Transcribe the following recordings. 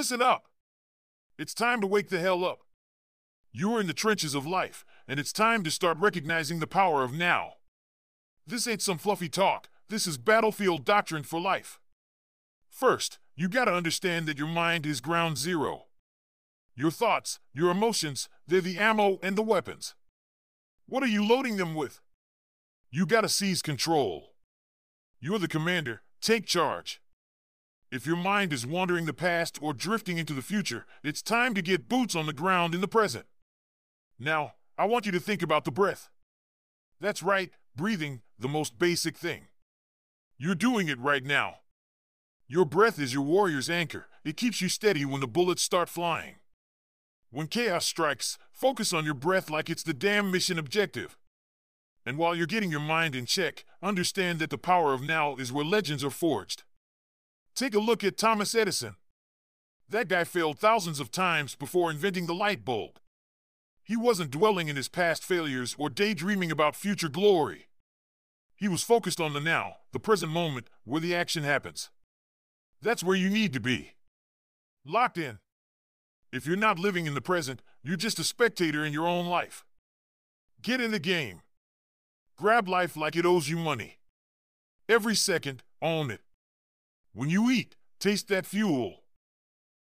Listen up. It's time to wake the hell up. You're in the trenches of life, and it's time to start recognizing the power of now. This ain't some fluffy talk, this is battlefield doctrine for life. First, you gotta understand that your mind is ground zero. Your thoughts, your emotions, they're the ammo and the weapons. What are you loading them with? You gotta seize control. You're the commander, take charge. If your mind is wandering the past or drifting into the future, it's time to get boots on the ground in the present. Now, I want you to think about the breath. That's right, breathing, the most basic thing. You're doing it right now. Your breath is your warrior's anchor. It keeps you steady when the bullets start flying. When chaos strikes, focus on your breath like it's the damn mission objective. And while you're getting your mind in check, understand that the power of now is where legends are forged. Take a look at Thomas Edison. That guy failed thousands of times before inventing the light bulb. He wasn't dwelling in his past failures or daydreaming about future glory. He was focused on the now, the present moment, where the action happens. That's where you need to be. Locked in. If you're not living in the present, you're just a spectator in your own life. Get in the game. Grab life like it owes you money. Every second, own it. When you eat, taste that fuel.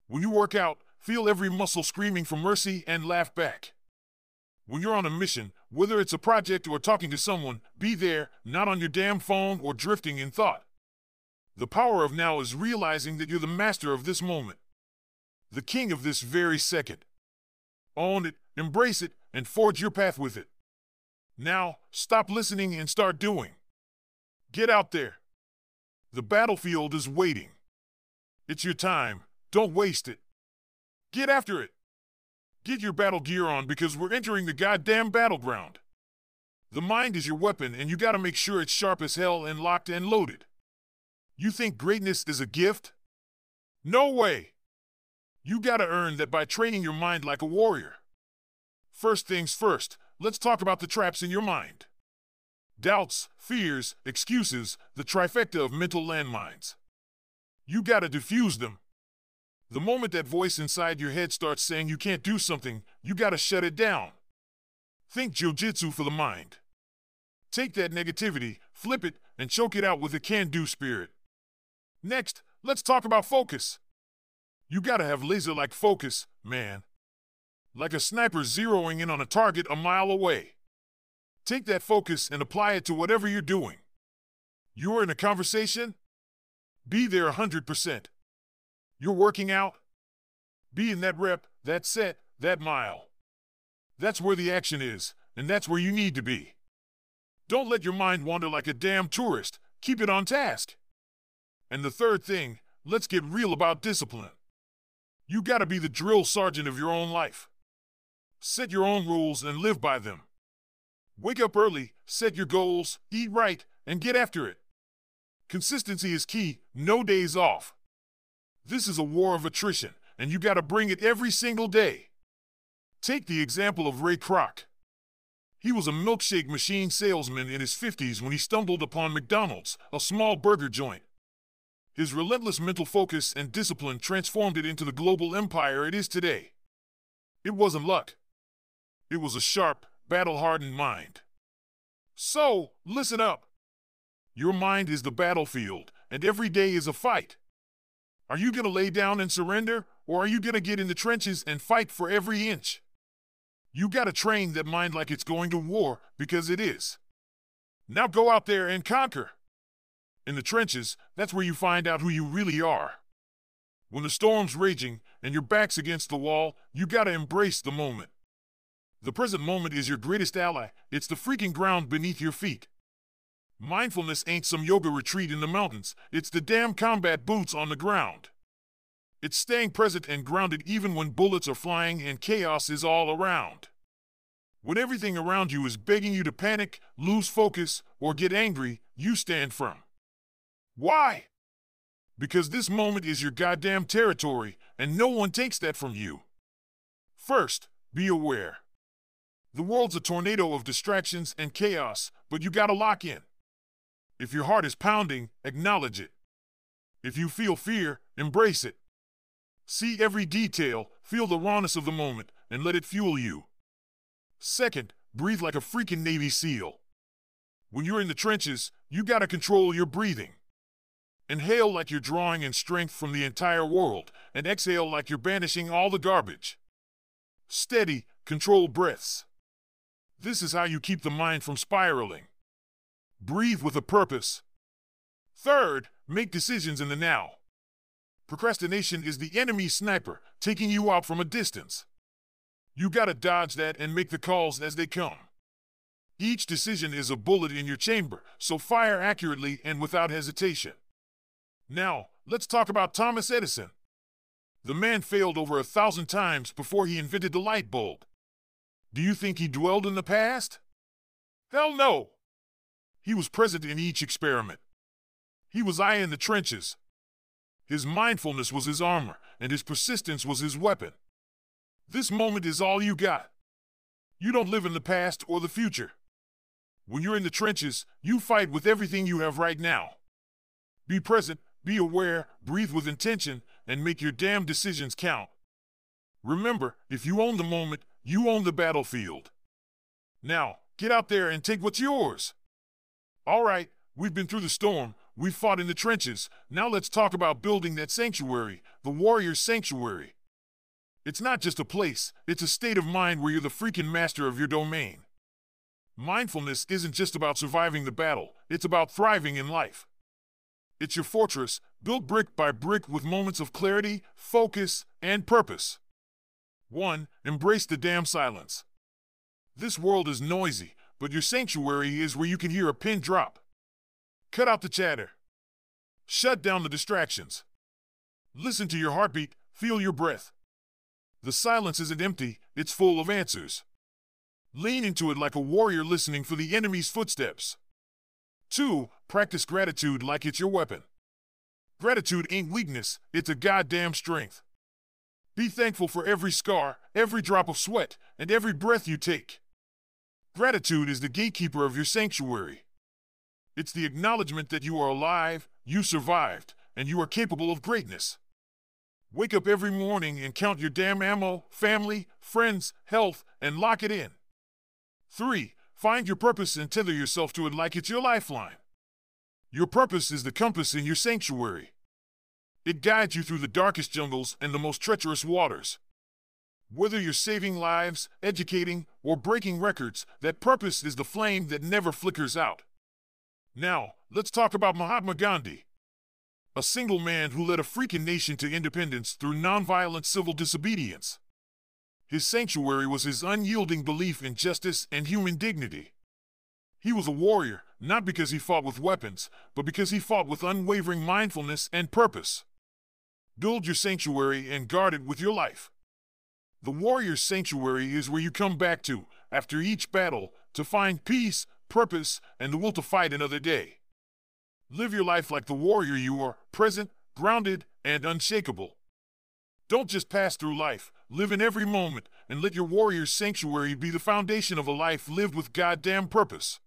When you work out, feel every muscle screaming for mercy and laugh back. When you're on a mission, whether it's a project or talking to someone, be there, not on your damn phone or drifting in thought. The power of now is realizing that you're the master of this moment, the king of this very second. Own it, embrace it, and forge your path with it. Now, stop listening and start doing. Get out there. The battlefield is waiting. It's your time. Don't waste it. Get after it. Get your battle gear on because we're entering the goddamn battleground. The mind is your weapon, and you gotta make sure it's sharp as hell and locked and loaded. You think greatness is a gift? No way! You gotta earn that by training your mind like a warrior. First things first, let's talk about the traps in your mind. Doubts, fears, excuses, the trifecta of mental landmines. You gotta diffuse them. The moment that voice inside your head starts saying you can't do something, you gotta shut it down. Think jiu-jitsu for the mind. Take that negativity, flip it, and choke it out with a can-do spirit. Next, let's talk about focus. You gotta have laser-like focus, man. Like a sniper zeroing in on a target a mile away. Take that focus and apply it to whatever you're doing. You're in a conversation? Be there 100%. You're working out? Be in that rep, that set, that mile. That's where the action is, and that's where you need to be. Don't let your mind wander like a damn tourist. Keep it on task. And the third thing, let's get real about discipline. You gotta be the drill sergeant of your own life. Set your own rules and live by them. Wake up early, set your goals, eat right, and get after it. Consistency is key, no days off. This is a war of attrition, and you gotta bring it every single day. Take the example of Ray Kroc. He was a milkshake machine salesman in his 50s when he stumbled upon McDonald's, a small burger joint. His relentless mental focus and discipline transformed it into the global empire it is today. It wasn't luck. It was a sharp, battle hardened mind. So, listen up. Your mind is the battlefield, and every day is a fight. Are you going to lay down and surrender, or are you going to get in the trenches and fight for every inch? You got to train that mind like it's going to war, because it is. Now go out there and conquer. In the trenches, that's where you find out who you really are. When the storm's raging and your back's against the wall, you gotta embrace the moment. The present moment is your greatest ally, it's the freaking ground beneath your feet. Mindfulness ain't some yoga retreat in the mountains, it's the damn combat boots on the ground. It's staying present and grounded even when bullets are flying and chaos is all around. When everything around you is begging you to panic, lose focus, or get angry, you stand firm. Why? Because this moment is your goddamn territory, and no one takes that from you. First, be aware. The world's a tornado of distractions and chaos, but you gotta lock in. If your heart is pounding, acknowledge it. If you feel fear, embrace it. See every detail, feel the rawness of the moment, and let it fuel you. Second, breathe like a freaking Navy SEAL. When you're in the trenches, you gotta control your breathing. Inhale like you're drawing in strength from the entire world, and exhale like you're banishing all the garbage. Steady, controlled breaths. This is how you keep the mind from spiraling. Breathe with a purpose. Third, make decisions in the now. Procrastination is the enemy sniper, taking you out from a distance. You gotta dodge that and make the calls as they come. Each decision is a bullet in your chamber, so fire accurately and without hesitation. Now, let's talk about Thomas Edison. The man failed over a thousand times before he invented the light bulb. Do you think he dwelled in the past? Hell no! He was present in each experiment. He was eye in the trenches. His mindfulness was his armor, and his persistence was his weapon. This moment is all you got. You don't live in the past or the future. When you're in the trenches, you fight with everything you have right now. Be present, be aware, breathe with intention, and make your damn decisions count. Remember, if you own the moment, you own the battlefield. Now, get out there and take what's yours. All right, we've been through the storm, we've fought in the trenches. Now let's talk about building that sanctuary, the warrior's sanctuary. It's not just a place, it's a state of mind where you're the freaking master of your domain. Mindfulness isn't just about surviving the battle, it's about thriving in life. It's your fortress, built brick by brick with moments of clarity, focus, and purpose. 1. Embrace the damn silence. This world is noisy, but your sanctuary is where you can hear a pin drop. Cut out the chatter. Shut down the distractions. Listen to your heartbeat, feel your breath. The silence isn't empty, it's full of answers. Lean into it like a warrior listening for the enemy's footsteps. 2. Practice gratitude like it's your weapon. Gratitude ain't weakness, it's a goddamn strength. Be thankful for every scar, every drop of sweat, and every breath you take. Gratitude is the gatekeeper of your sanctuary. It's the acknowledgement that you are alive, you survived, and you are capable of greatness. Wake up every morning and count your damn ammo, family, friends, health, and lock it in. 3. Find your purpose and tether yourself to it like it's your lifeline. Your purpose is the compass in your sanctuary. It guides you through the darkest jungles and the most treacherous waters. Whether you're saving lives, educating, or breaking records, that purpose is the flame that never flickers out. Now, let's talk about Mahatma Gandhi. a single man who led a freaking nation to independence through nonviolent civil disobedience. His sanctuary was his unyielding belief in justice and human dignity. He was a warrior, not because he fought with weapons, but because he fought with unwavering mindfulness and purpose. Build your sanctuary and guard it with your life. The warrior's sanctuary is where you come back to, after each battle, to find peace, purpose, and the will to fight another day. Live your life like the warrior you are, present, grounded, and unshakable. Don't just pass through life, live in every moment, and let your warrior's sanctuary be the foundation of a life lived with goddamn purpose.